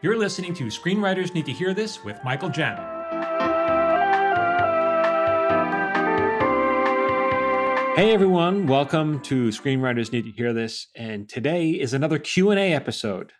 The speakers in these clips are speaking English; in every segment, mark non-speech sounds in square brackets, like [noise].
You're listening to Screenwriters Need to Hear This with Michael Jamin. Hey everyone, welcome to Screenwriters Need to Hear This, and today is another Q&A episode.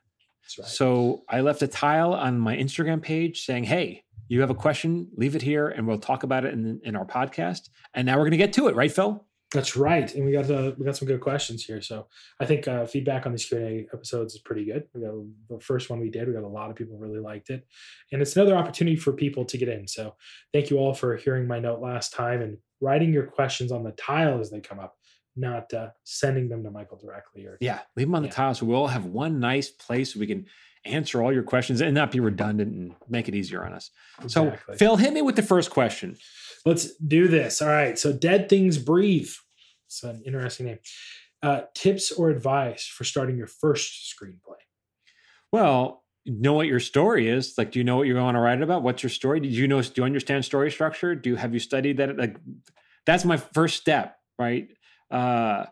That's right. So I left a tile on my Instagram page saying, "Hey, you have a question? Leave it here, and we'll talk about it in, in our podcast." And now we're going to get to it, right, Phil? That's right, and we got uh, we got some good questions here. So I think uh, feedback on these Q and A episodes is pretty good. We got the first one we did. We got a lot of people really liked it, and it's another opportunity for people to get in. So thank you all for hearing my note last time and writing your questions on the tile as they come up, not uh, sending them to Michael directly. Or Yeah, leave them on the Yeah. tile so we all have one nice place we can answer all your questions and not be redundant and make it easier on us. Exactly. So, Phil, hit me with the first question. Let's do this. All right. So, Dead Things Breathe. It's an interesting name. Uh, tips or advice for starting your first screenplay? Well, know what your story is. Like, do you know what you're going to write about? What's your story? Did you know? Do you understand story structure? Do you have you studied that? Like, that's my first step, right? Uh,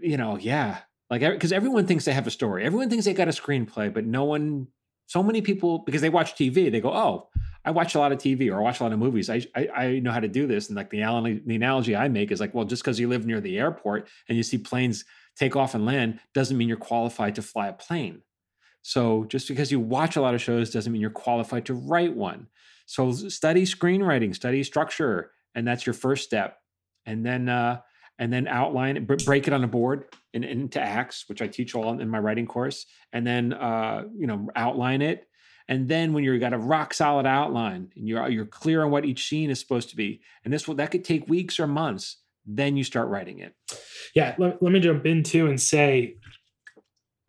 you know, yeah. Like, because everyone thinks they have a story. Everyone thinks they got a screenplay, but no one. So many people because they watch TV, they go, "Oh, I watch a lot of TV or I watch a lot of movies. I, I I know how to do this." And like the analogy, the analogy I make is like, well, just because you live near the airport and you see planes take off and land doesn't mean you're qualified to fly a plane. So just because you watch a lot of shows doesn't mean you're qualified to write one. So study screenwriting, study structure, and that's your first step. And then uh, and then outline it, break it on a board in, into acts, which I teach all in my writing course. And then uh, you know outline it. And then when you've got a rock solid outline and you're you're clear on what each scene is supposed to be, and this will that could take weeks or months. Then you start writing it. Yeah. Let, let me jump in too and say,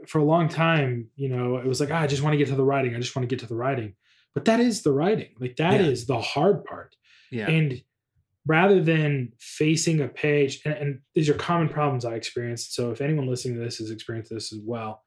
for a long time, you know, it was like, ah, I just want to get to the writing. I just want to get to the writing. But that is the writing. Like that is Yeah. the hard part. Yeah. And rather than facing a page, and, and these are common problems I experienced. So if anyone listening to this has experienced this as well,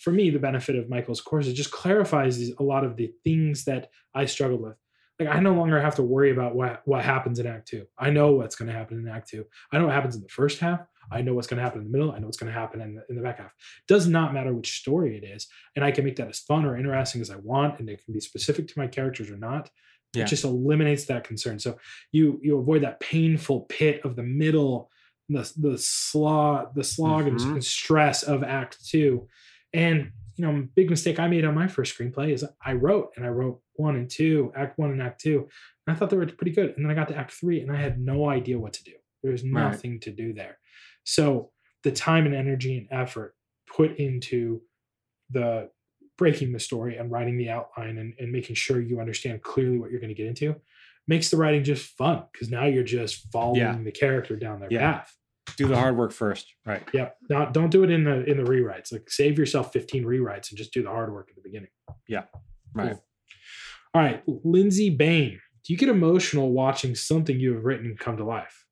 for me, the benefit of Michael's course is just clarifies these, a lot of the things that I struggled with. Like I no longer have to worry about what what happens in Act Two. I know what's going to happen in Act Two. I know what happens in the first half. I know what's going to happen in the middle. I know what's going to happen in the, in the back half. Does not matter which story it is, and I can make that as fun or interesting as I want, and it can be specific to my characters or not. Yeah. It just eliminates that concern. So you you avoid that painful pit of the middle, the the slog, the slog Mhm. and stress of Act Two, and you know, big mistake I made on my first screenplay is I wrote and I wrote one and two, Act One and Act Two, and I thought they were pretty good, and then I got to Act Three and I had no idea what to do. There was Right. nothing to do there. So the time and energy and effort put into the breaking the story and writing the outline and, and making sure you understand clearly what you're going to get into makes the writing just fun because now you're just following Yeah. the character down their Yeah. path. Do the hard work first. Right. Yep. Not don't do it in the in the rewrites. Like save yourself 15 rewrites and just do the hard work at the beginning. Yeah. Right. Cool. All right, Lindsay Bain. Do you get emotional watching something you have written come to life?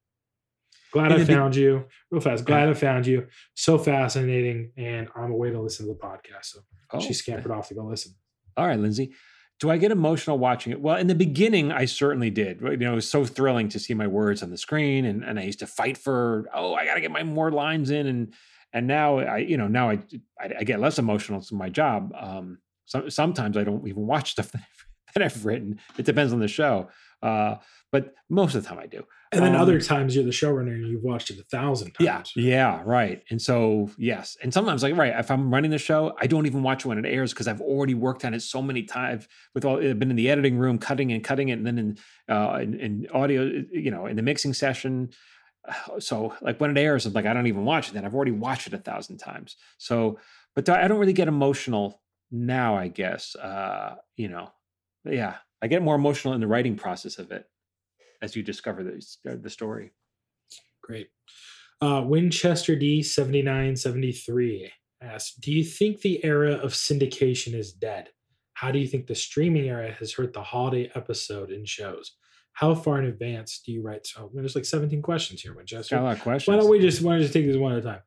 Glad I the be- found you. Real fast. Glad I found you. So fascinating. And I'm a way to listen to the podcast. So Oh, she scampered off to go listen. All right, Lindsay. Do I get emotional watching it? Well, in the beginning, I certainly did. You know, it was so thrilling to see my words on the screen, and, and I used to fight for, oh, I got to get my more lines in, and and now I, you know, now I I, I get less emotional to my job. Um, so, sometimes I don't even watch stuff [laughs] that I've, that I've written. It depends on the show, uh, but most of the time I do. And then Um, other times you're the showrunner and you've watched it a thousand Yeah, times. yeah, right. And so, yes, and sometimes, like, right, if I'm running the show, I don't even watch it when it airs because I've already worked on it so many times. With all, I've been in the editing room, cutting and cutting it, and then in, uh, in, in audio, you know, in the mixing session. [sighs] So, like when it airs, I'm like, I don't even watch it. Then I've already watched it a thousand times. So, but I don't really get emotional now. I guess, uh, you know, yeah, I get more emotional in the writing process of it as you discover the the story. Great. Uh, Winchester D seventy nine seventy three asks, "Do you think the era of syndication is dead? How do you think the streaming era has hurt the holiday episode in shows? How far in advance do you write?" So there's like seventeen questions here, Winchester. Got a lot of questions. Why don't we just why don't we just take this one at a time?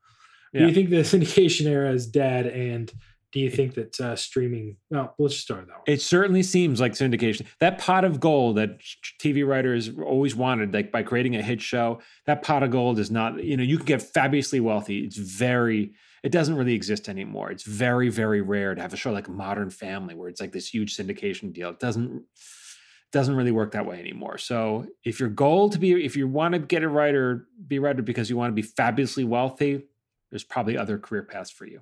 Do you think the [laughs] syndication era is dead, and do you think that uh, streaming? Well, let's start that one. It certainly seems like syndication. That pot of gold that TV writers always wanted, like by creating a hit show, that pot of gold is not, you know, you can get fabulously wealthy. It's very, it doesn't really exist anymore. It's very, very rare to have a show like Modern Family where it's like this huge syndication deal. It doesn't doesn't really work that way anymore. So if your goal to be if you want to get a writer, be a writer because you want to be fabulously wealthy, there's probably other career paths for you.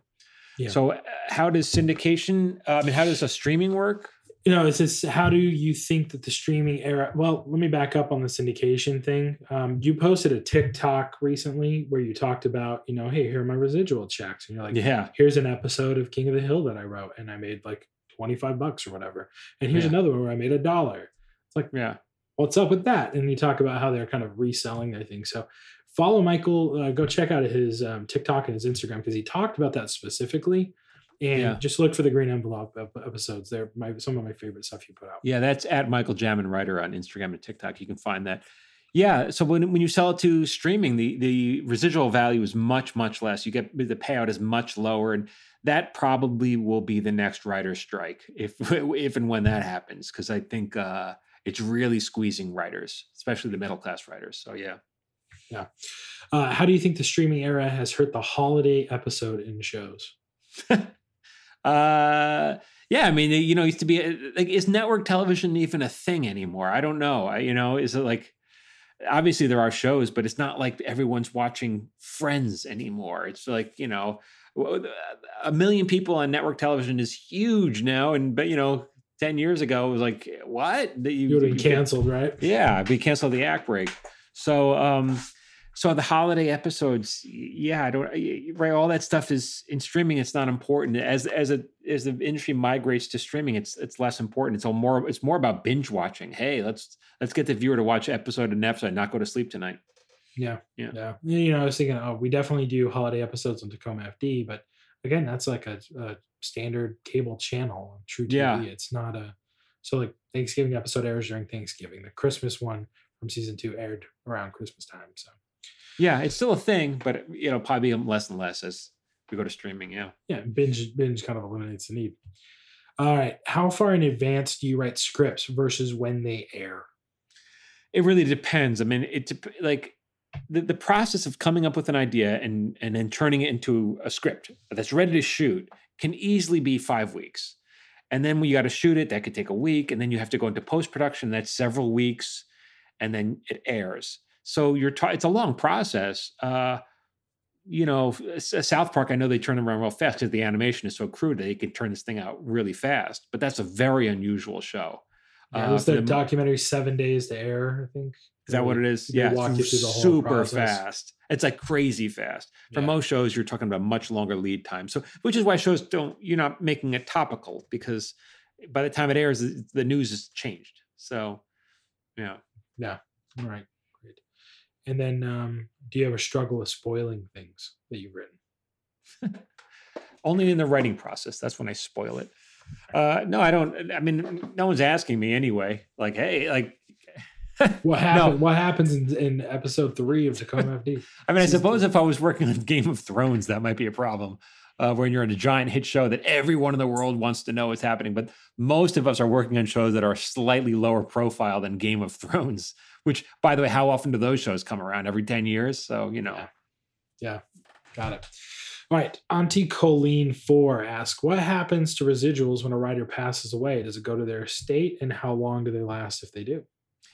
Yeah. So uh, how does syndication? Uh, I mean, how does a streaming work? you know, it's just how do you think that the streaming era? Well, let me back up on the syndication thing. Um, you posted a TikTok recently where you talked about, you know, hey, here are my residual checks, and you're like, yeah, here's an episode of King of the Hill that I wrote, and I made like twenty five bucks or whatever, and here's yeah. another one where I made a dollar. It's like, yeah, what's up with that? And you talk about how they're kind of reselling their thing. So follow Michael. Uh, go check out his um, TikTok and his Instagram because he talked about that specifically and yeah. just look for the green envelope episodes. They're my some of my favorite stuff you put out. Yeah, that's at Michael Jamin Writer on Instagram and TikTok. You can find that. Yeah, so when when you sell it to streaming, the the residual value is much much less. You get the payout is much lower, and that probably will be the next writer strike if [laughs] if and when that happens. Because I think uh, it's really squeezing writers, especially the middle class writers. So yeah. Yeah. Uh, how do you think the streaming era has hurt the holiday episode in shows? [laughs] uh yeah i mean you know used to be like is network television even a thing anymore? I don't know. I, you know is it like obviously there are shows but it's not like everyone's watching friends anymore. It's like you know a million people on network television is huge now and but you know 10 years ago it was like what? That you, would be canceled right? Yeah be canceled the act break. So um so the holiday episodes yeah i don't right all that stuff is in streaming it's not important. As as a as the industry migrates to streaming it's it's less important. It's all more it's more about binge watching. Hey let's let's get the viewer to watch episode and episode not go to sleep tonight. Yeah yeah. yeah. You know i was thinking oh we definitely do holiday episodes on tacoma fd but again that's like a, a standard cable channel on truTV yeah. it's not a so like thanksgiving episode airs during thanksgiving. The christmas one from season two aired around christmas time so yeah, it's still a thing, but you know, probably less and less as we go to streaming. Yeah. Yeah. Binge binge kind of eliminates the need. All right. How far in advance do you write scripts versus when they air? It really depends. I mean, it like the, the process of coming up with an idea and and then turning it into a script that's ready to shoot can easily be five weeks. And then when you got to shoot it, that could take a week. And then you have to go into post production, that's several weeks. And then it airs. So you're ta- it's a long process. Uh, you know, South Park, I know they turn them around real fast because the animation is so crude that they can turn this thing out really fast. But that's a very unusual show. Yeah, it was uh, the documentary Seven Days to Air, I think. Is that what it is? Yeah, super fast. It's like crazy fast. For yeah. most shows, you're talking about much longer lead time. So, which is why shows don't. You're not making it topical because by the time it airs, the news has changed. So, yeah, yeah, all right. And then, um, do you ever struggle with spoiling things that you've written? [laughs] Only in the writing process. That's when I spoil it. Uh, no, I don't. I mean, no one's asking me anyway. Like, hey, like, [laughs] what happened? No. What happens in, in, episode three of Tacoma FD? [laughs] I mean, I suppose if I was working on Game of Thrones, that might be a problem. Uh, when you're in a giant hit show that everyone in the world wants to know what's happening, but most of us are working on shows that are slightly lower profile than Game of Thrones. Which, by the way, how often do those shows come around? Every 10 years? So, you know. Yeah. yeah. Got it. All right. Auntie Colleen 4 asks What happens to residuals when a writer passes away? Does it go to their estate? And how long do they last if they do?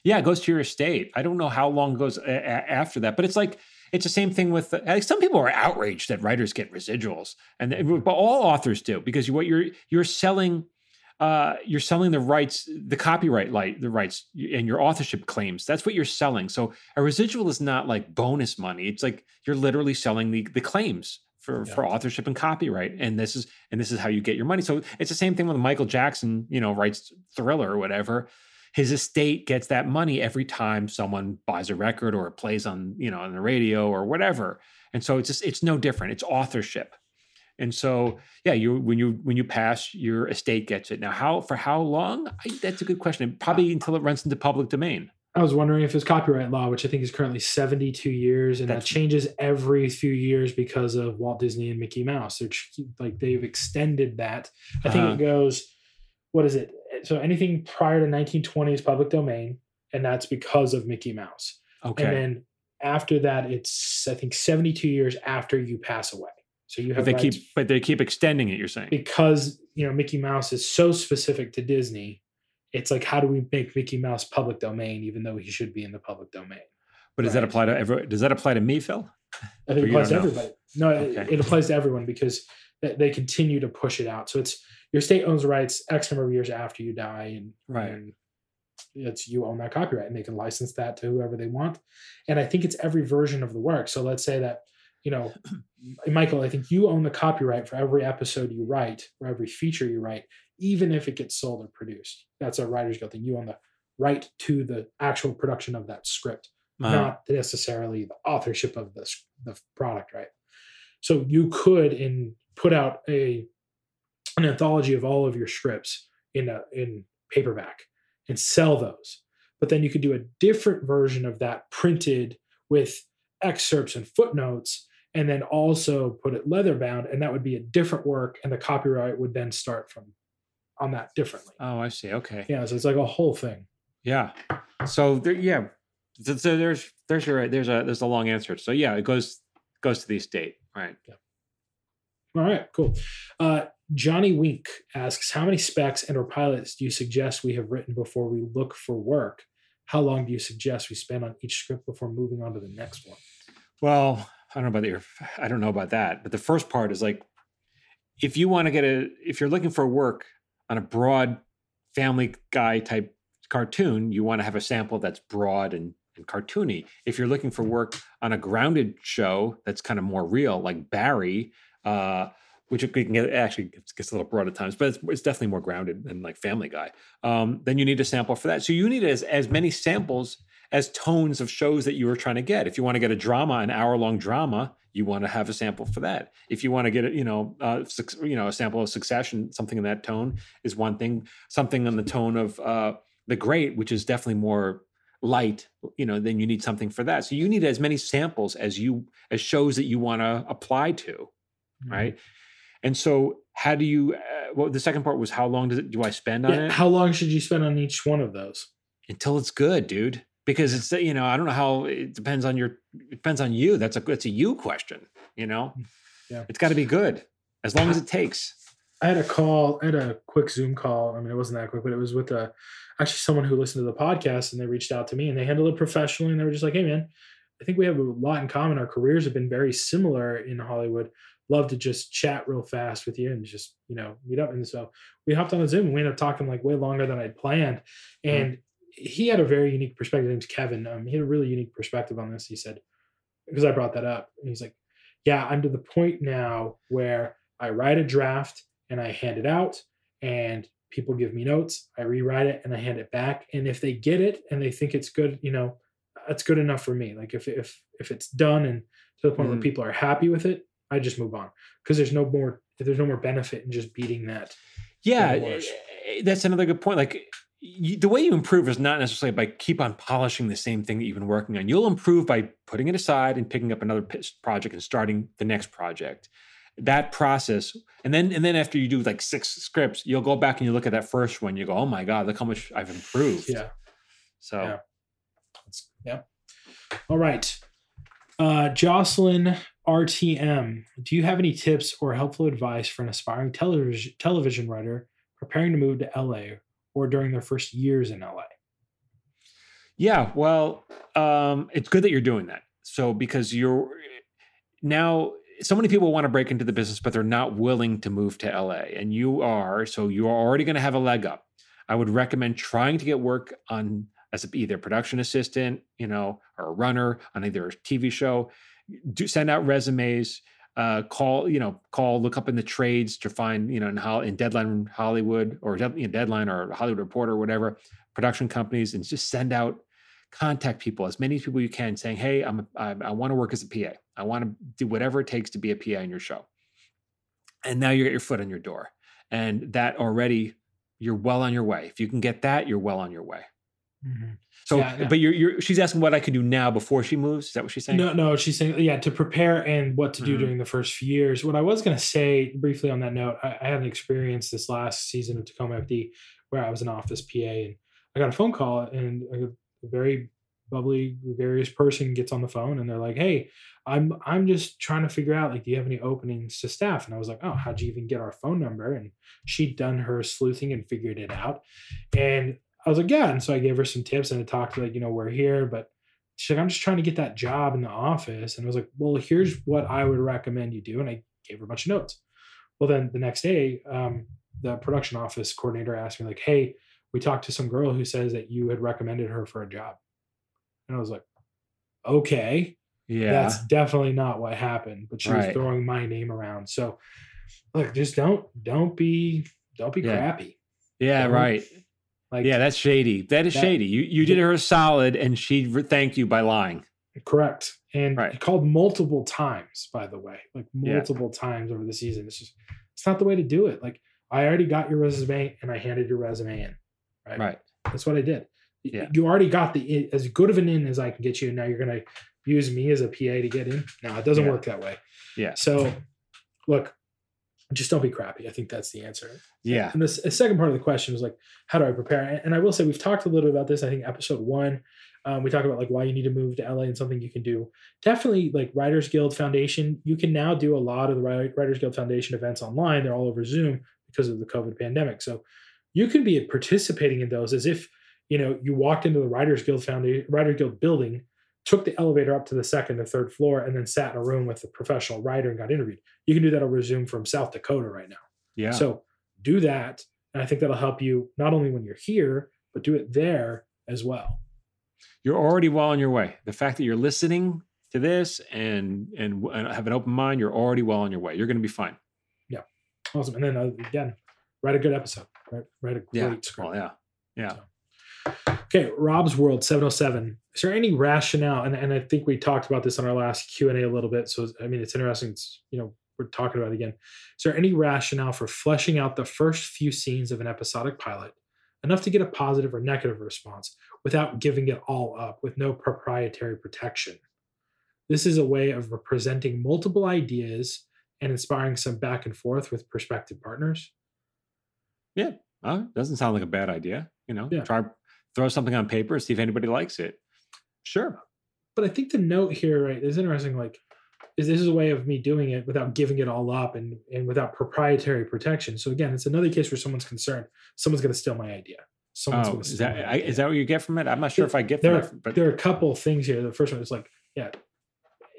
Yeah, it goes to your estate. I don't know how long it goes a- a- after that, but it's like, it's the same thing with like some people are outraged that writers get residuals, and but all authors do because what you're you're selling uh, you're selling the rights, the copyright light, the rights and your authorship claims. That's what you're selling. So a residual is not like bonus money. It's like you're literally selling the, the claims for, yeah. for authorship and copyright. And this is and this is how you get your money. So it's the same thing when Michael Jackson, you know, writes Thriller or whatever. His estate gets that money every time someone buys a record or plays on, you know, on the radio or whatever. And so it's just it's no different. It's authorship. And so, yeah, you when you when you pass, your estate gets it. Now, how for how long? I, that's a good question. Probably until it runs into public domain. I was wondering if it's copyright law, which I think is currently 72 years, and that's, that changes every few years because of Walt Disney and Mickey Mouse. They're like they've extended that. I think uh-huh. it goes, what is it? So anything prior to 1920 is public domain, and that's because of Mickey Mouse. Okay. And then after that, it's I think 72 years after you pass away. So you But have they keep, but they keep extending it. You're saying, because you know Mickey Mouse is so specific to Disney. It's like how do we make Mickey Mouse public domain, even though he should be in the public domain? but does that apply to every? Does that apply to me, Phil? I think it applies to know? everybody. No, it- Okay. it, applies to everyone because they, they continue to push it out. So it's your state owns the rights X number of years after you die, and Right. and it's you own that copyright, and they can license that to whoever they want. And I think it's every version of the work. So let's say that you know, [clears throat] Michael, I think you own the copyright for every episode you write, or every feature you write, even if it gets sold or produced. That's a Writers Guild thing. You own the right to the actual production of that script not necessarily the authorship of the, the product, right? So you could in put out a an anthology of all of your scripts in a in paperback and sell those. But then you could do a different version of that printed with excerpts and footnotes and then also put it leather bound and that would be a different work and the copyright would then start from on that differently. oh, I see. Okay. Yeah, so it's like a whole thing. Yeah. So there, yeah. So, so there's there's your there's a there's a long answer. So yeah, it goes goes to the estate, right? yeah. All right, cool. Uh, Johnny Wink asks, how many specs and or pilots do you suggest we have written before we look for work? How long do you suggest we spend on each script before moving on to the next one? Well, I don't know about your I don't know about that, but the first part is like if you want to get a if you're looking for work on a broad family guy type cartoon, you want to have a sample that's broad and, and cartoony. If you're looking for work on a grounded show that's kind of more real, like Barry, uh, which we can get actually gets, a little broad at times, but it's, it's definitely more grounded than like Family Guy. Um, then you need a sample for that. So you need as as many samples as tones of shows that you were trying to get. If you want to get a drama, an hour long drama, you want to have a sample for that. If you want to get a, you know, uh, you know, a sample of Succession, something in that tone is one thing. Something on the tone of uh, The Great, which is definitely more light, you know, then you need something for that. So you need as many samples as you as shows that you want to apply to, right? And so, how do you? Uh, well, the second part was how long does it do I spend on Yeah, it? how long should you spend on each one of those? until it's good, dude. Because it's you know I don't know how it depends on your it depends on you. That's a that's a you question. You know, mm, Yeah. it's got to be good as long as it takes. I had a call, I had a quick Zoom call. I mean, it wasn't that quick, but it was with a actually someone who listened to the podcast and they reached out to me and they handled it professionally and they were just like, hey man, I think we have a lot in common. Our careers have been very similar in Hollywood. Love to just chat real fast with you and just, you know, meet up. And so we hopped on a Zoom and we ended up talking like way longer than I'd planned. Hmm. And he had a very unique perspective. His name's Kevin. Um, he had a really unique perspective on this. He said, because I brought that up, and he's like, yeah, I'm to the point now where I write a draft and I hand it out, and people give me notes. I rewrite it and I hand it back. And if they get it and they think it's good, you know, that's good enough for me. Like if if if it's done and to the point where Mhm. people are happy with it, I just move on because there's no more there's no more benefit in just beating that. Yeah, eh, that's another good point. Like you, the way you improve is not necessarily by keep on polishing the same thing that you've been working on. You'll improve by putting it aside and picking up another project and starting the next project. That process, and then and then after you do like six scripts, you'll go back and you look at that first one. You go, oh my god, look how much I've improved. Yeah. So Yeah. That's, yeah. All right. Uh, Jocelyn RTM, do you have any tips or helpful advice for an aspiring television television writer preparing to move to LA or during their first years in LA? Yeah, well, um, it's good that you're doing that. So because you're now so many people want to break into the business, but they're not willing to move to LA, and you are. So you're already going to have a leg up. I would recommend trying to get work on as either production assistant, you know, or a runner on either a TV show. Do send out resumes. Uh, call, you know, call, look up in the trades to find, you know, in, Hol- in Deadline Hollywood or you know, Deadline or Hollywood Reporter or whatever production companies, and just send out contact people as many people you can saying hey i'm a, I, I want to work as a pa i want to do whatever it takes to be a pa in your show. And now you get your foot in your door and that already you're well on your way. If you can get that you're well on your way so Yeah, yeah. but you're, you're she's asking what i can do now before she moves is that what she's saying No, no, she's saying yeah to prepare and what to do Mhm. during the first few years. What I was going to say briefly on that note, I, I had an experience this last season of Tacoma FD where I was an office PA and I got a phone call and a very bubbly, gregarious person gets on the phone and they're like, "Hey, I'm I'm just trying to figure out like, do you have any openings to staff?" And I was like, "Oh, how'd you even get our phone number?" And she'd done her sleuthing and figured it out. And I was like, "Yeah." And so I gave her some tips and I talked to like, you know, we're here, but she's like, "I'm just trying to get that job in the office." And I was like, "Well, here's what I would recommend you do." And I gave her a bunch of notes. Well, then the next day, um, the production office coordinator asked me like, "Hey." We talked to some girl who says that you had recommended her for a job. And I was like, okay, Yeah. that's definitely not what happened. But she was throwing my name around. So look, just don't don't be don't be Yeah. crappy. yeah. don't- Right. Like Yeah. That's shady. That is That- shady. You you did her a solid, and she re- thanked you by lying. correct. And Right. he called multiple times, by the way. Like Yeah. multiple times over the season. It's just it's not the way to do it. Like I already got your resume and I handed your resume in. Right. Right. That's what I did. Yeah. You already got the as good of an in as I can get you. and Now you're gonna use me as a PA to get in. No, it doesn't Yeah. work that way. Yeah. So look, just don't be crappy. I think that's the answer. Yeah. And this the second part of the question was like, how do I prepare? And, and I will say we've talked a little bit about this. I think episode one, um, we talk about like why you need to move to LA and something you can do. Definitely like Writers Guild Foundation. You can now do a lot of the Writers Guild Foundation events online. They're all over Zoom because of the COVID pandemic. So you can be participating in those as if you know you walked into the Writers Guild Foundation, Writers Guild building, took the elevator up to the second or third floor, and then sat in a room with a professional writer and got interviewed. You can do that over Zoom from South Dakota right now. Yeah. So do that. And I think that'll help you not only when you're here, but do it there as well. you're already well on your way. The fact that you're listening to this and and, and have an open mind, you're already well on your way. You're going to be fine. Yeah. Awesome. And then uh, again, write a good episode. Write, write a great Yeah. script. Well, yeah. Yeah. Okay, Rob's World 707. Is there any rationale? And, and I think we talked about this on our last Q and A a little bit. So I mean, it's interesting. It's you know we're talking about it again. Is there any rationale for fleshing out the first few scenes of an episodic pilot enough to get a positive or negative response without giving it all up with no proprietary protection? This is a way of representing multiple ideas and inspiring some back and forth with prospective partners. Yeah, uh, doesn't sound like a bad idea. You know, Yeah. try throw something on paper, see if anybody likes it. Sure. but I think the note here, right, is interesting. Like, is this is a way of me doing it without giving it all up and and without proprietary protection. So again, it's another case where someone's concerned someone's going to steal my idea. Someone's Oh, going to is that my I, idea. is that what you get from it? I'm not sure if I get there? it, but there are a couple things here. The first one is like, yeah,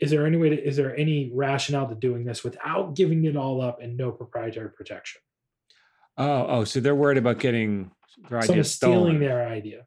is there any way to is there any rationale to doing this without giving it all up and no proprietary protection? oh, oh, so they're worried about getting their idea stealing their idea.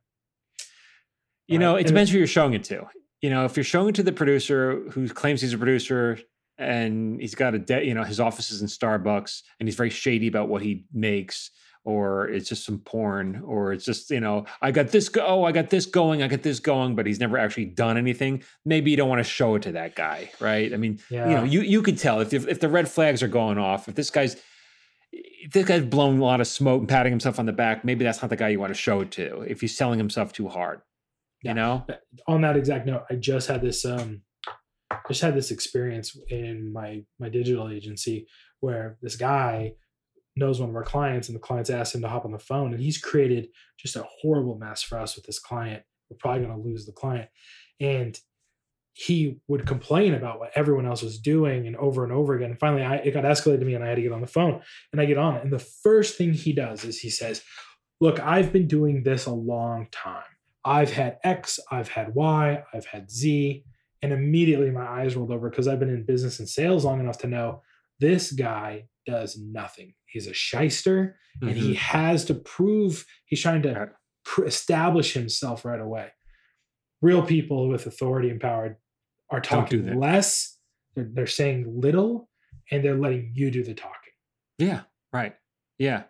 You know, Right. it And depends who you're showing it to. You know, if you're showing it to the producer who claims he's a producer and he's got a de- you know his office is in Starbucks and he's very shady about what he makes, or it's just some porn, or it's just you know I got this go, oh I got this going, I got this going, but he's never actually done anything. Maybe you don't want to show it to that guy, right? I mean, Yeah. you know, you you could tell if if, if the red flags are going off, if this guy's this guy's blowing a lot of smoke and patting himself on the back, maybe that's not the guy you want to show it to. If he's selling himself too hard, Yeah. you know. on that exact note, I just had this um just had this experience in my my digital agency where this guy knows one of our clients and the clients asked him to hop on the phone and he's created just a horrible mess for us with this client. We're probably going to lose the client. And he would complain about what everyone else was doing and over and over again. And finally I it got escalated to me and I had to get on the phone and I get on it. And the first thing he does is he says, Look, I've been doing this a long time. I've had X, I've had Y, I've had Z. And immediately my eyes rolled over because I've been in business and sales long enough to know this guy does nothing. He's a shyster and he Mhm. has to prove he's trying to establish himself right away. Real people with authority and power are Don't do talking less, they're, they're saying little, and they're letting you do the talking. Yeah, right. Yeah,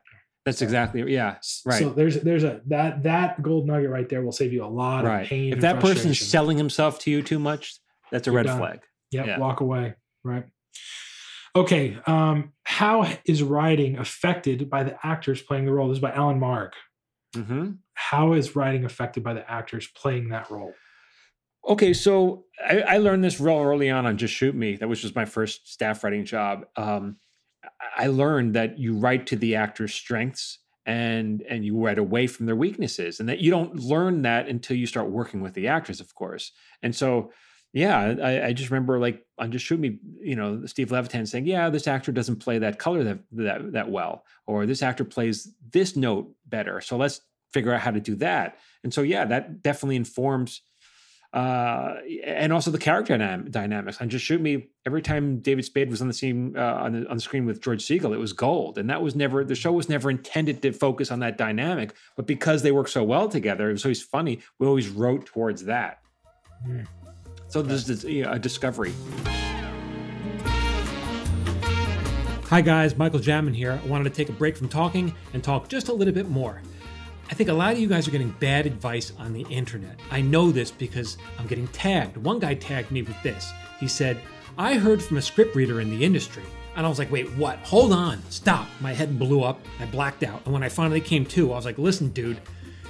that's exactly yeah. Right. So there's there's a that that gold nugget right there will save you a lot Right. of pain. If that person's selling himself to you too much, that's a You're red done. flag. Yep, Yeah. walk away. Right. Okay. Um, how is writing affected by the actors playing the role? This is by Alan Mark. hmm How is writing affected by the actors playing that role? Okay, so I, I learned this real early on on Just Shoot Me. That was just my first staff writing job. Um, I- learned that you write to the actor's strengths and and you write away from their weaknesses and that you don't learn that until you start working with the actors of course and so yeah i, I just remember like on just shoot me you know steve levitan saying yeah this actor doesn't play that color that that, that well or this actor plays this note better so let's figure out how to do that and so yeah that definitely informs uh, and also the character dynam- dynamics. And just shoot me every time David Spade was on the scene uh, on the on the screen with George Segal, it was gold. And that was never the show was never intended to focus on that dynamic, but because they work so well together, it was always funny. We always wrote towards that. Mm. So there's this, you know, a discovery. Hi guys, Michael Jamin here. I wanted to take a break from talking and talk just a little bit more. I think a lot of you guys are getting bad advice on the internet. I know this because I'm getting tagged. One guy tagged me with this. He said, I heard from a script reader in the industry. And I was like, wait, what? Hold on, stop. My head blew up. I blacked out. And when I finally came to, I was like, listen, dude,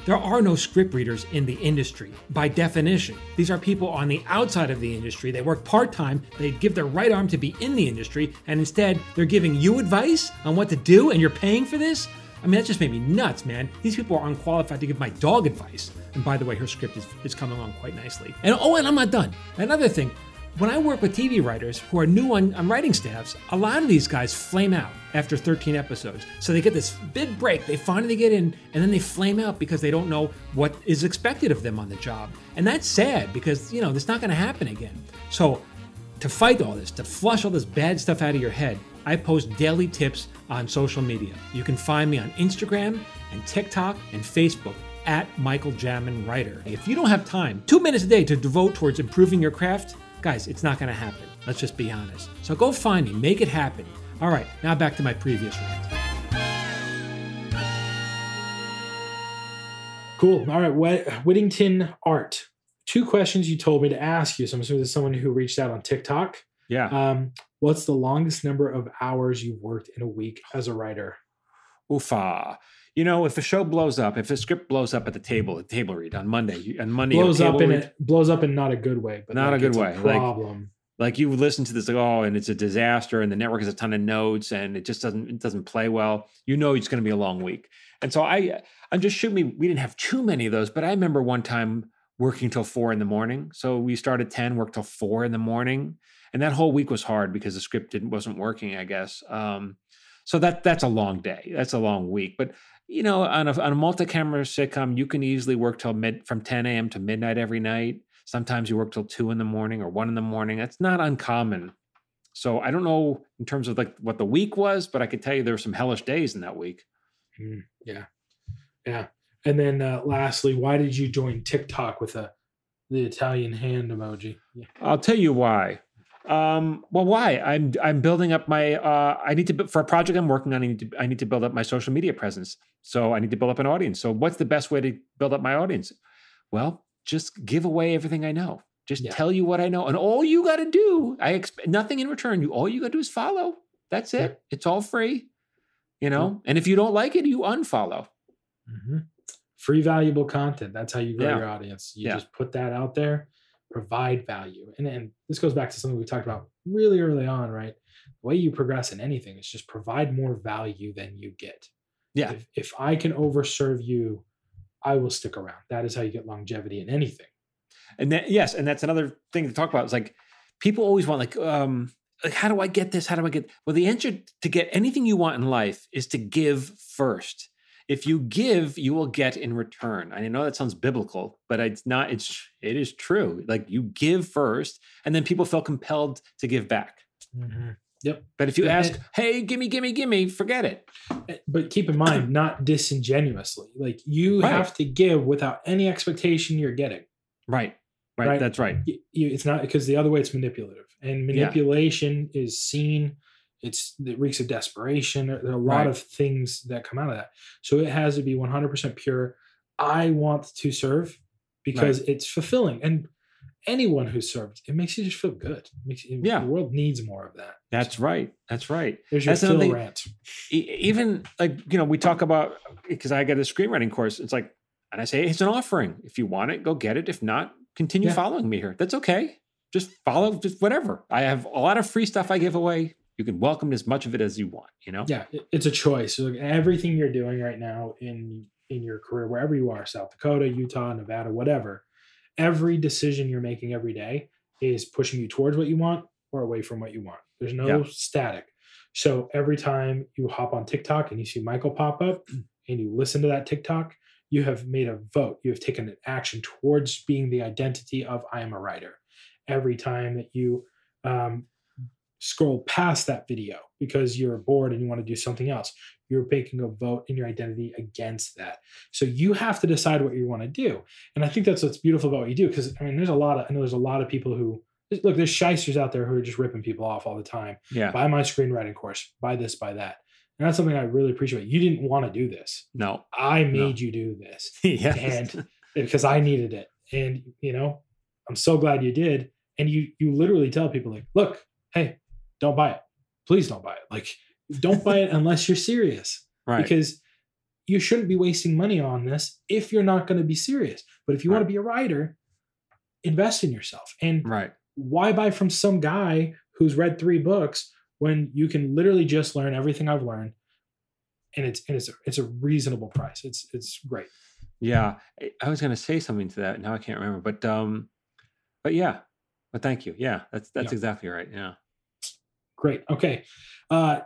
there are no script readers in the industry by definition. These are people on the outside of the industry. They work part time, they give their right arm to be in the industry, and instead they're giving you advice on what to do, and you're paying for this? I mean, that just made me nuts, man. These people are unqualified to give my dog advice. And by the way, her script is, is coming along quite nicely. And oh, and I'm not done. Another thing, when I work with TV writers who are new on, on writing staffs, a lot of these guys flame out after 13 episodes. So they get this big break, they finally get in, and then they flame out because they don't know what is expected of them on the job. And that's sad because, you know, it's not going to happen again. So to fight all this, to flush all this bad stuff out of your head, I post daily tips on social media. You can find me on Instagram and TikTok and Facebook at Michael Jamin Writer. If you don't have time, two minutes a day to devote towards improving your craft, guys, it's not going to happen. Let's just be honest. So go find me, make it happen. All right, now back to my previous rant. Cool. All right, Whittington Art. Two questions you told me to ask you. So I'm assuming this is someone who reached out on TikTok. Yeah. Um, what's the longest number of hours you've worked in a week as a writer? Oofa. You know, if a show blows up, if a script blows up at the table, the table read on Monday, on Monday blows up in it blows up in not a good way, but not like a good way. A problem. Like, like you listen to this, like, oh, and it's a disaster, and the network has a ton of notes, and it just doesn't it doesn't play well. You know, it's going to be a long week. And so I, I'm just shooting me. We didn't have too many of those, but I remember one time working till four in the morning. So we started ten, worked till four in the morning and that whole week was hard because the script didn't wasn't working i guess um, so that that's a long day that's a long week but you know on a, on a multi-camera sitcom you can easily work till mid from 10 a.m to midnight every night. Sometimes you work till 2 in the morning or 1 in the morning. That's not uncommon. So i don't know in terms of like what the week was but i could tell you there were some hellish days in that week. Mm, yeah. Yeah. And then uh, lastly why did you join tiktok with a the italian hand emoji? Yeah. i'll tell you why um, well, why? I'm I'm building up my. Uh, I need to for a project I'm working on. I need to I need to build up my social media presence. So I need to build up an audience. So what's the best way to build up my audience? Well, just give away everything I know. Just yeah. tell you what I know, and all you got to do. I expect nothing in return. You all you got to do is follow. That's it. Yeah. It's all free. You know, yeah. and if you don't like it, you unfollow. Mm-hmm. Free valuable content. That's how you grow your audience. You just put that out there provide value. And, and this goes back to something we talked about really early on, right? The way you progress in anything is just provide more value than you get. Yeah. If, if I can overserve you, I will stick around. That is how you get longevity in anything. And that, yes, and that's another thing to talk about. It's like people always want like, um, like how do I get this? How do I get? Well, the answer to get anything you want in life is to give first if you give you will get in return. I know that sounds biblical but it's not it's it is true. Like you give first and then people feel compelled to give back. Mm-hmm. yep. But if you ask hey gimme gimme gimme forget it. Eh, but keep in mind [clears throat] not disingenuously. Like you right. have to give without any expectation you're getting. Right. Right, right? that's right. You, it's not because the other way it's manipulative. And manipulation yeah. is seen it's it reeks of desperation. There, there are a lot right. of things that come out of that. So it has to be 100% pure. I want to serve because right. it's fulfilling. And anyone who's served, it makes you just feel good. It makes you, yeah. The world needs more of that. That's so, right. That's right. There's your That's Phil rant. Even like, you know, we talk about, because I got a screenwriting course. It's like, and I say, it's an offering. If you want it, go get it. If not, continue yeah. following me here. That's okay. Just follow, just whatever. I have a lot of free stuff I give away You can welcome as much of it as you want, you know? Yeah, it's a choice. So everything you're doing right now in in your career, wherever you are, South Dakota, Utah, Nevada, whatever, every decision you're making every day is pushing you towards what you want or away from what you want. There's no Yeah. static. So every time you hop on TikTok and you see Michael pop up and you listen to that TikTok, you have made a vote. You have taken an action towards being the identity of I am a writer. Every time that you um, scroll past that video because you're bored and you want to do something else, you're making a vote in your identity against that. So you have to decide what you want to do. And I think that's what's beautiful about what you do. Because I mean, there's a lot of I know there's a lot of people who look, there's shysters out there who are just ripping people off all the time. Yeah. Buy my screenwriting course, buy this, buy that. And that's something I really appreciate. You didn't want to do this. No. I No. made you do this [laughs] yes. and because I needed it. And you know, I'm so glad you did. And you you literally tell people like, look, hey, don't buy it. Please don't buy it. Like, don't buy it unless you're serious. [laughs] right. Because you shouldn't be wasting money on this if you're not going to be serious. But if you want to be a writer, invest in yourself. And right. why buy from some guy who's read three books when you can literally just learn everything I've learned and it's and it's a, it's a reasonable price. It's it's great. Yeah. I- I was going to say something to that. Now I can't remember, but, um, but yeah, but thank you. Yeah. That's, that's Yeah. exactly right. Yeah. Great. Okay. Uh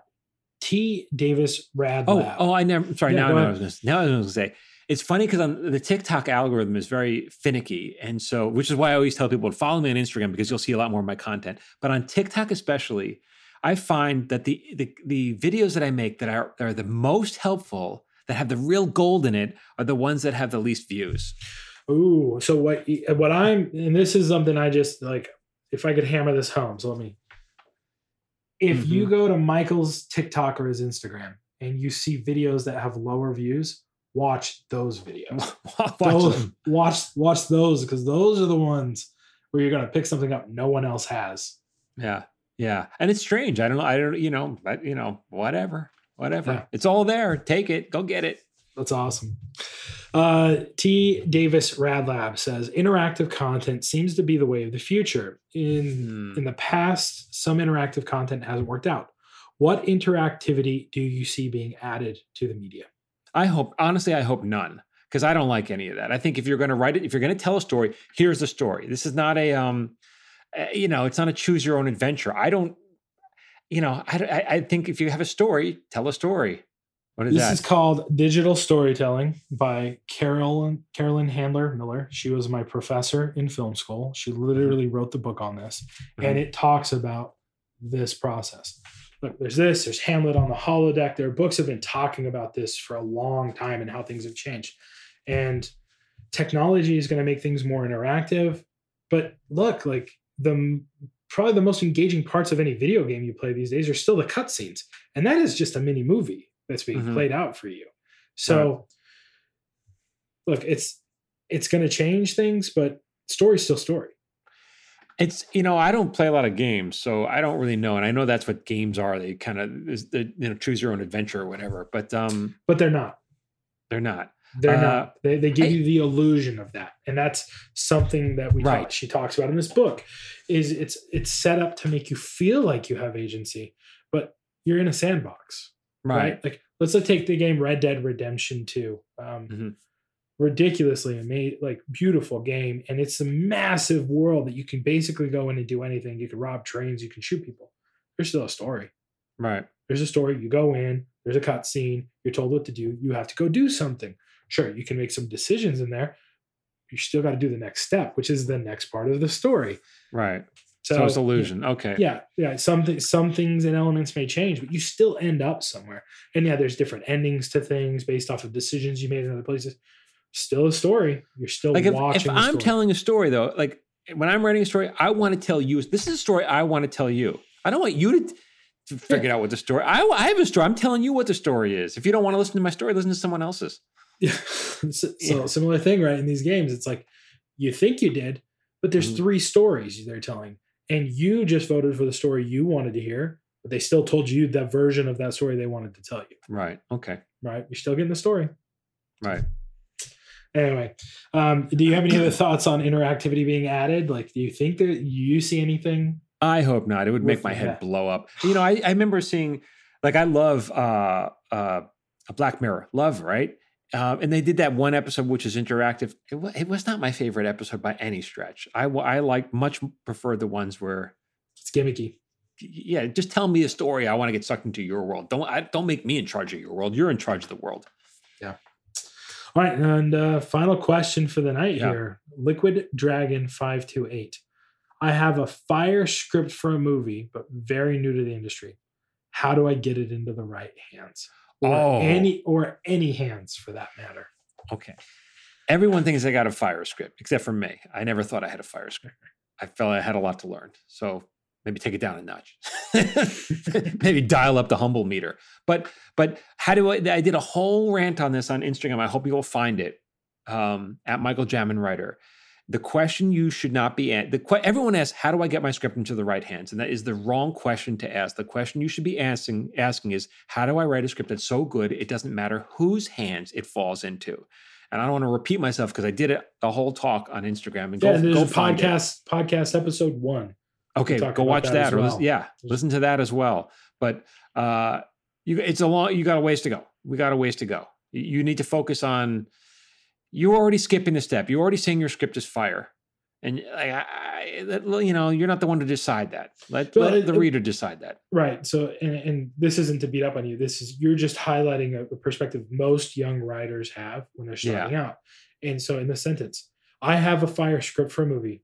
T Davis Rad Oh, oh, I never. Sorry, Yeah, now I know I was to. Now I was going to say it's funny because on the TikTok algorithm is very finicky, and so which is why I always tell people to follow me on Instagram because you'll see a lot more of my content. But on TikTok especially, I find that the the, the videos that I make that are are the most helpful, that have the real gold in it, are the ones that have the least views. Ooh, so what what I'm and this is something I just like if I could hammer this home. So let me if you mm-hmm. go to Michael's TikTok or his Instagram and you see videos that have lower views, watch those videos. [laughs] Watch Those- watch watch those because those are the ones where you're gonna pick something up no one else has. Yeah, yeah, and it's strange. I don't know. I don't. You know, but you know, whatever, whatever. Yeah. It's all there. Take it. Go get it. That's awesome. Uh, T. Davis Radlab says interactive content seems to be the way of the future. In Hmm. in the past, some interactive content hasn't worked out. What interactivity do you see being added to the media? I hope, honestly, I hope none because I don't like any of that. I think if you're going to write it, if you're going to tell a story, here's the story. This is not a, um, you know, it's not a choose your own adventure. I don't, you know, I, I think if you have a story, tell a story. What is This that? is called Digital Storytelling by Carolyn Carolyn Handler Miller. She was my professor in film school. She mm-hmm. literally wrote the book on this, mm-hmm. and it talks about this process. Look, there's this. There's Hamlet on the holodeck. Their books have been talking about this for a long time and how things have changed. And technology is going to make things more interactive. But look, like the probably the most engaging parts of any video game you play these days are still the cutscenes, and that is just a mini movie that's being Mhm. played out for you. So, look, it's it's going to change things, but story's still story. It's you know I don't play a lot of games, so I don't really know, and I know that's what games are. They kind of the you know choose your own adventure or whatever, but um But they're not. they're not. They're Uh, not. They, they give I- you the illusion of that, and that's something that we Right. talk, she talks about in this book. Is it's it's set up to make you feel like you have agency, but you're in a sandbox, right? Right. Like let's take the game Red Dead Redemption Two. Um, Mhm. Ridiculously amazing, like beautiful game, and it's a massive world that you can basically go in and do anything. You can rob trains, you can shoot people. There's still a story. Right. There's a story. You go in, there's a cut scene, you're told what to do, you have to go do something. Sure, you can make some decisions in there. You still got to do the next step, which is the next part of the story. Right. So, So, it's illusion. Okay. Yeah, yeah. Some some things and elements may change, but you still end up somewhere. And yeah, there's different endings to things based off of decisions you made in other places. Still a story. You're still like if, watching. if i'm telling a story though like when i'm writing a story i want to tell you this is a story i want to tell you i don't want you to, to figure out what the story I, I have a story i'm telling you what the story is if you don't want to listen to my story listen to someone else's [laughs] Yeah. so, Yeah. similar thing, right? In these games, it's like you think you did, but there's Mhm. three stories they're telling, and you just voted for the story you wanted to hear, but they still told you the version of that story they wanted to tell you. right okay Right? You're still getting the story. right Anyway, um, do you have any other thoughts on interactivity being added? Like, do you think that you see anything? I hope not. It would make my head that. blow up. You know, I, I remember seeing, like, I love uh, uh, a Black Mirror, love, right? Um, and they did that one episode which is interactive. It, wa- it was not my favorite episode by any stretch. I like much prefer the ones where, It's gimmicky. yeah, just tell me a story. I want to get sucked into your world. Don't I, don't make me in charge of your world. You're in charge of the world. Yeah. All right, and uh, final question for the night Yeah. here: Liquid Dragon five two eight. I have a fire script for a movie, but very new to the industry. How do I get it into the right hands, or Oh. any or any hands for that matter? Okay. Everyone thinks I got a fire script, except for me. I never thought I had a fire script. I felt I had a lot to learn. So maybe take it down a notch. [laughs] maybe dial up the humble meter. But but how do I I did a whole rant on this on Instagram. I hope you'll find it. Um, at Michael Jamin Writer. The question you should not be at the que- everyone asks, how do I get my script into the right hands? And that is the wrong question to ask. The question you should be asking asking is, how do I write a script that's so good it doesn't matter whose hands it falls into? And I don't want to repeat myself because I did it the whole talk on Instagram. And go, and go find it. podcast podcast episode one. Okay, go watch that that, or well. listen, yeah, listen to that as well. But uh, you, it's a long. You got a ways to go. We got a ways to go. You- You need to focus on. You're already skipping a step. You're already saying your script is fire, and I, I, you know you're not the one to decide that. Let, let it- the it- reader decide that. Right. So, and, and this isn't to beat up on you. This is you're just highlighting a, a perspective most young writers have when they're Yeah. starting out. And so, in the sentence, I have a fire script for a movie,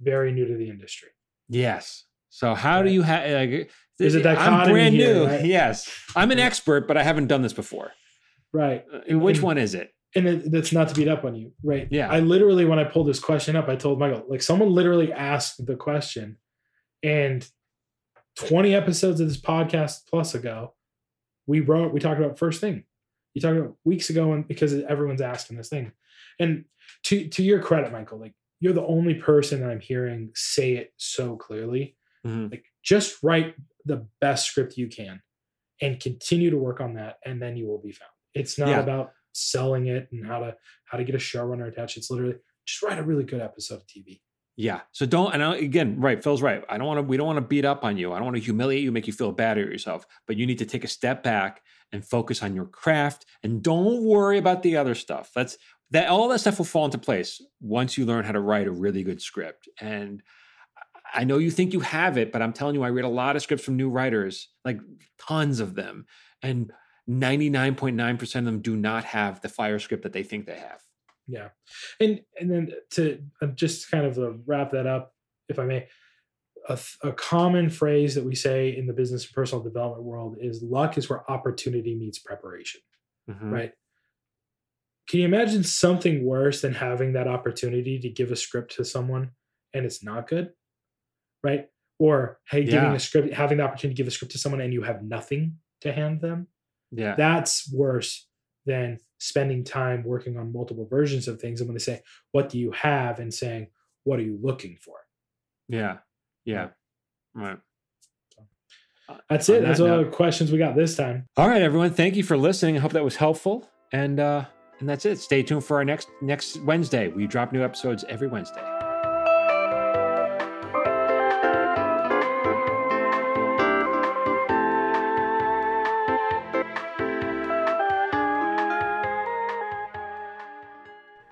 very new to the industry. Yes. So how do you have? Like, There's a I'm dichotomy brand here, new. right? Yes, I'm an expert, but I haven't done this before. Right. Uh, Which And- one is it? And it, that's not to beat up on you. Right. Yeah. I literally, when I pulled this question up, I told Michael, like, someone literally asked the question, and 20 episodes of this podcast plus ago, we wrote, we talked about first thing. You talked about weeks ago, and because everyone's asking this thing. And to to your credit, Michael, like you're the only person that I'm hearing say it so clearly. Mhm. Like just write the best script you can and continue to work on that, and then you will be found. It's not Yeah. about selling it and how to how to get a showrunner attached. It's literally just write a really good episode of TV. Yeah. So don't, and I, again, right, Phil's right. I don't want to, we don't want to beat up on you. I don't want to humiliate you, make you feel bad at yourself, but you need to take a step back and focus on your craft and don't worry about the other stuff. That's that, all that stuff will fall into place once you learn how to write a really good script. And I know you think you have it, but I'm telling you, I read a lot of scripts from new writers, like tons of them. And 99.9% of them do not have the fire script that they think they have. Yeah, and and then to uh, just kind of uh, wrap that up, if I may, a, a common phrase that we say in the business and personal development world is luck is where opportunity meets preparation. Mhm. Right. Can you imagine something worse than having that opportunity to give a script to someone and it's not good? Right. Or hey, giving Yeah. a script, having the opportunity to give a script to someone and you have nothing to hand them. Yeah. That's worse than spending time working on multiple versions of things. And when they say, What do you have? and saying, What are you looking for? yeah. Yeah. Right. That's On it. That's that all the questions we got this time. All right, everyone. Thank you for listening. I hope that was helpful. And uh, and that's it. Stay tuned for our next next Wednesday. We drop new episodes every Wednesday.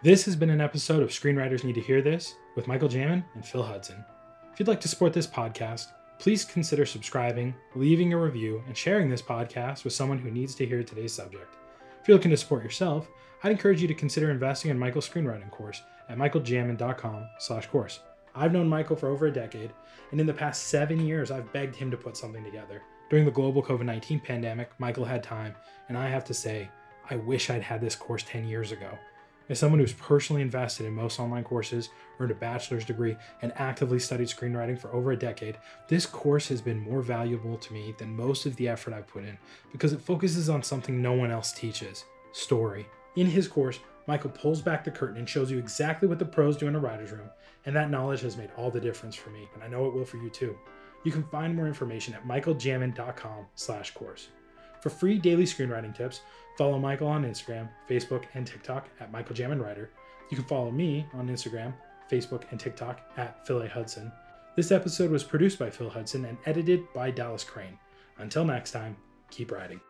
This has been an episode of Screenwriters Need to Hear This with Michael Jamin and Phil Hudson. If you'd like to support this podcast, please consider subscribing, leaving a review, and sharing this podcast with someone who needs to hear today's subject. If you're looking to support yourself, I'd encourage you to consider investing in Michael's screenwriting course at michaeljamin.com slash course. I've known Michael for over a decade, and in the past seven years, I've begged him to put something together. During the global COVID 19 pandemic, Michael had time, and I have to say, I wish I'd had this course 10 years ago. As someone who's personally invested in most online courses, earned a bachelor's degree, and actively studied screenwriting for over a decade, this course has been more valuable to me than most of the effort I've put in because it focuses on something no one else teaches story. In his course, Michael pulls back the curtain and shows you exactly what the pros do in a writer's room, and that knowledge has made all the difference for me, and I know it will for you too. You can find more information at michaeljamin.com slash course. For free daily screenwriting tips, follow Michael on Instagram, Facebook, and TikTok at Michael Jamin Writer. You can follow me on Instagram, Facebook, and TikTok at Phil A. Hudson. This episode was produced by Phil Hudson and edited by Dallas Crane. Until next time, keep riding.